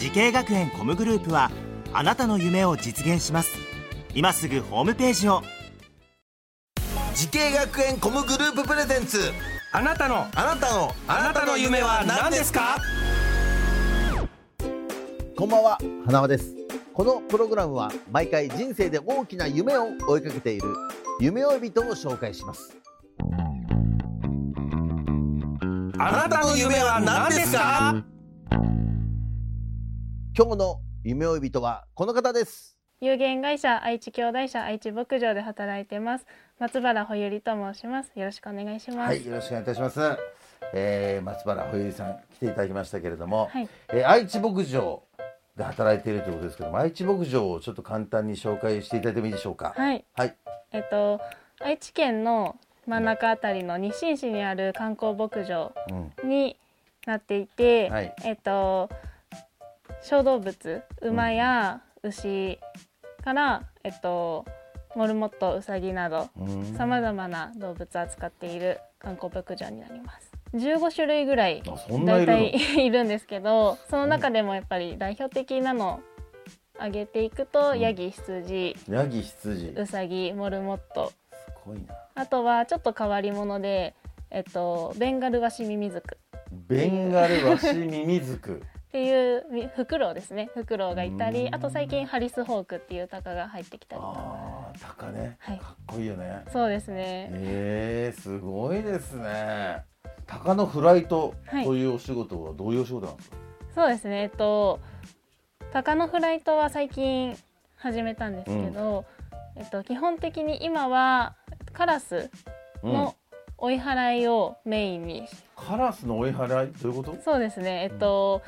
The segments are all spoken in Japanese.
滋慶学園 COMグループはあなたの夢を実現します。今すぐホームページを。滋慶学園 COMグループプレゼンツ。あなたのあなたのあなたの夢は何ですか？こんばんは花輪です。このプログラムは毎回人生で大きな夢を追いかけている。夢追い人を紹介します。あなたの夢は何ですか？今日の夢追い人はこの方です。有限会社愛知兄弟社愛知牧場で働いてます。松原ほゆりと申します。よろしくお願いします。はいよろしくお願いいたします、えー、松原ほゆりさん来ていただきましたけれども、はい。えー愛知牧場で働いているということですけども愛知牧場をちょっと簡単に紹介していただいてもいいでしょうか？はい。はい。えっと愛知県の真ん中あたりの日清市にある観光牧場うん。になっていて、はい。えっと小動物馬や牛から、えっとモルモットウサギなどうん。さまざまな動物を扱っている観光牧場になります。15種類ぐらい大体 いるんですけどその中でもやっぱり代表的なの挙げていくと、ヤギ羊ヤギ羊。ウサギモルモット。すごいな。あとはちょっと変わり者で、えっと、ベンガルワシミミズク。ベンガルワシミミズクっていうみフクロウですね。フクロウがいたりうん。あと最近ハリスホークっていうタカが入ってきたりとああ鷹ね、はい。かっこいいよね。そうですね。えー、すごいですね。鷹のフライトはい。というお仕事はどういうお仕事なんですか、そうですね。えっとタカのフライトは最近始めたんですけど、えっと、基本的に今はカラスうん。の追い払いをメインに、カラスの追い払い？どういうこと？そうですね。えっと、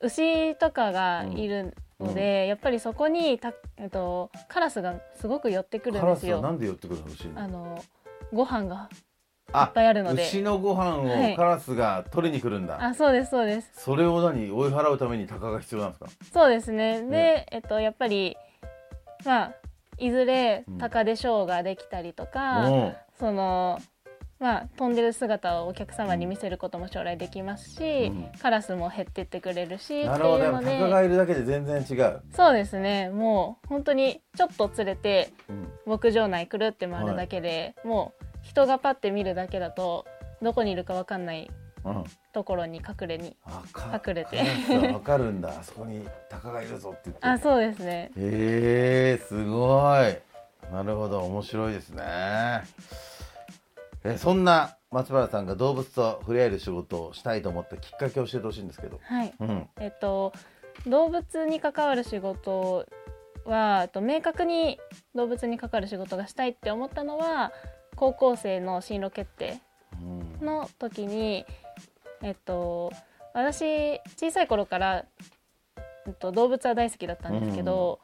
牛とかがいるので、やっぱりそこにた、えっと、カラスがすごく寄ってくるんですよ。なんで寄ってくるのあのご飯がいあっぱいあるので。牛のご飯はい。をカラスが取りに来るんだ、あそうですそうです。それを何追い払うために鷹が必要なんですか？そうですね。で、ね。えっとやっぱりまあいずれうん。鷹でショーができたりとか、うん。そのまあ飛んでる姿をお客様に見せることも将来できますし、うん。カラスも減ってってくれるしなるほど。がいるだけで全然違う、そうですね。もう本当にちょっと連れてうん。牧場内くるって回るだけで、もう人がパッて見るだけだとどこにいるかわかんないうん、ところに隠れに隠れて。わかるんだ。あそこに鷹がいるぞって言って。あそうですね。へえすごい。なるほど。面白いですねえそんな松原さんが動物と触れ合える仕事をしたいと思ったきっかけを教えてほしいんですけど。はい。うん。えっと動物に関わる仕事はと明確に動物に関わる仕事がしたいって思ったのは高校生の進路決定うん。の時にえっと私小さい頃から、えっと、動物は大好きだったんですけど、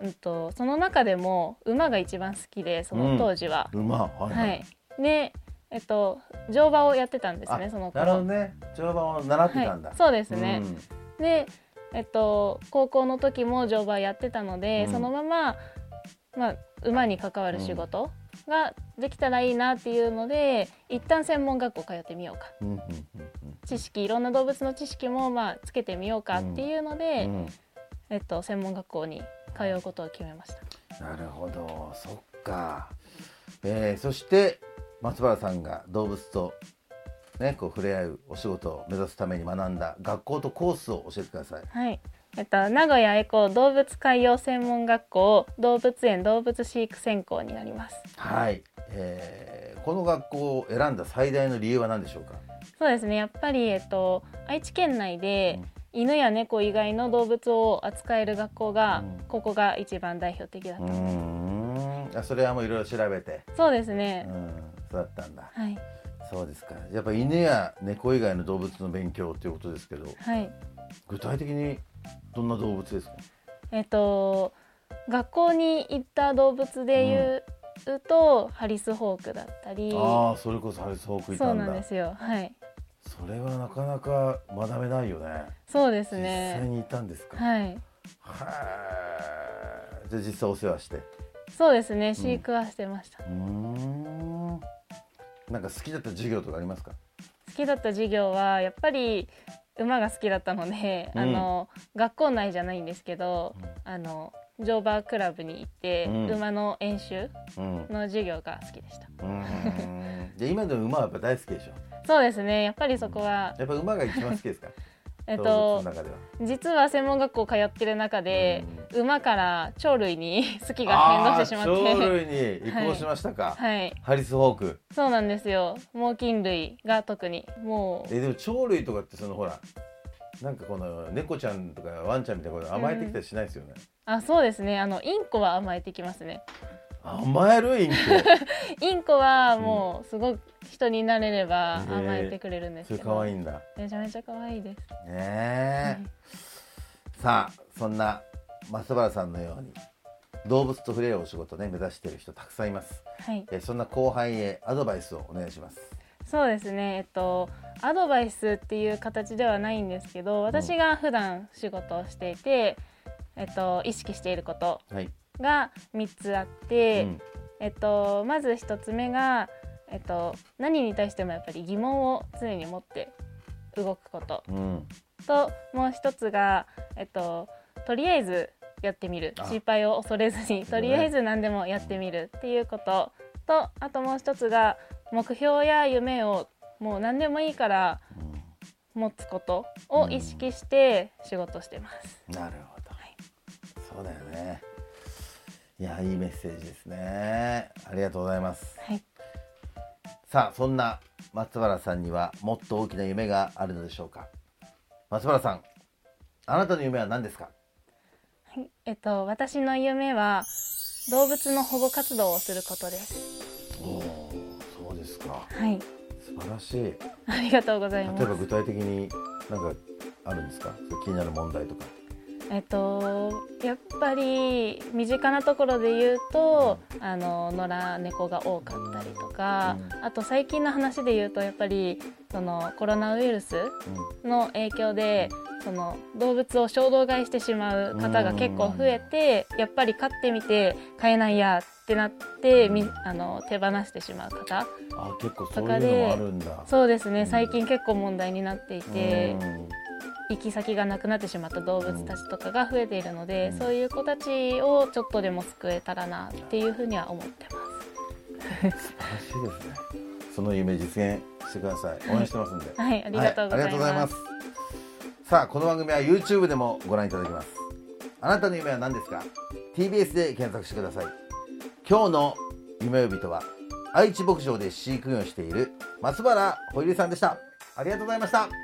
うん。とその中でも馬が一番好きでその当時は、馬はい。はいでえっと乗馬をやってたんですねあそのなるほど頃ね。乗馬を習ってたんだ、はい、そうですね、うん。でえっと高校の時も乗馬やってたので、うん。そのまままあ馬に関わる仕事ができたらいいなっていうので一旦専門学校通ってみようか。うんうん。知識いろんな動物の知識もまあつけてみようかっていうので、うんうん。えっと、専門学校に通うことを決めました。なるほど。そっか、えー、そして松原さんが動物とねこう触れ合うお仕事を目指すために学んだ学校とコースを教えてください。はい。えっと、名古屋エコ動物海洋専門学校動物園動物飼育専攻になります。はい、えーこの学校を選んだ最大の理由は何でしょうか？そうですね。やっぱり、えっと、愛知県内で犬や猫以外の動物を扱える学校が、うん。ここが一番代表的だった、うーん。あそれはもういろいろ調べて。そうですうね、うだったんだ。はい。そうですか。やっぱ犬や猫以外の動物の勉強ということですけどはい。具体的にどんな動物ですか？えっと学校に行った動物で言うと、ハリスホークだったり。ああそれこそハリスホークいたんだ。そうなんですよ。はい。それはなかなか学べないよね。そうです実際ねにいたんですか？はい。はい。じゃあ実際お世話して。そうですね。飼育はしてました、うーんなんか好きだった授業とかありますか？好きだった授業はやっぱり馬が好きだったので、うん。あの学校内じゃないんですけど、あの乗馬クラブに行って、うん。馬の演習うん。の授業が好きでした。うーん。じゃあ今でも馬はやっぱ大好きでしょ？そうですね。やっぱりそこは、やっぱ馬が一番好きですか？えっと実は専門学校通ってる中で、馬から鳥類に 好きが変動してしまっあー鳥て類に移行しましたか、はい。ハリスホーク。そうなんですよ。猛禽類が特に。もう。えでも鳥類とかってそのほらなんかこの猫ちゃんとかワンちゃんみたいなこと甘えてきたりしないですよね、あそうですね。あのインコは甘えてきますね甘えるインコ。インコはもうすごく人になれれば甘えてくれるんですけど、可愛いんだ。ねめちゃめちゃ可愛いです。え、さあそんな松原さんのように動物と触れ合うお仕事ね目指している人たくさんいます。はい。えそんな後輩へアドバイスをお願いします。そうですね。えっとアドバイスっていう形ではないんですけど私が普段仕事をしていて、えっと、意識していること。はい、が3つあって、うん。えっと、まず1つ目が、えっと、何に対してもやっぱり疑問を常に持って動くこと。うん。ともう1つが、えっと、とりあえずやってみる。あ。失敗を恐れずにとりあえず何でもやってみるっていうこと。とあともう1つが目標や夢をもう何でもいいから持つことを意識して仕事してます。なるほど、そうだよねいやいいメッセージですね。ありがとうございます。はい。さあそんな松原さんにはもっと大きな夢があるのでしょうか。松原さんあなたの夢は何ですか？はい。えっと、私の夢は動物の保護活動をすることです。おおそうですか。はい、素晴らしい。ありがとうございます。例えば具体的になんかあるんですか？気になる問題とかえっと、やっぱり身近なところで言うと、あの野良猫が多かったりとか、あと最近の話で言うとやっぱりそのコロナウイルスの影響でその動物を衝動買いしてしまう方が結構増えて、やっぱり飼ってみて飼えないやってなってみあの手放してしまう方あ結構そういうのもあるんだ。そうですね最近結構問題になっていて。うん行き先がなくなってしまった動物たちとかが増えているので、うん。そういう子たちをちょっとでも救えたらなっていうふうには思ってます。素晴らしいですね。その夢実現してください。応援してますんではい、ありがとうございます。はありがとうございます。さあこの番組は YouTube でもご覧いただけます。あなたの夢は何ですか？TBS で検索してください。今日の夢呼人は愛知牧場で飼育員をしている松原ほいりさんでした。ありがとうございました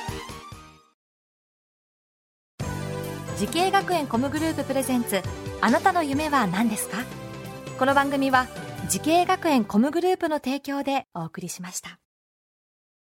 滋慶学園 COMグループプレゼンツあなたの夢は何ですか？この番組は時系学園コムグループの提供でお送りしました。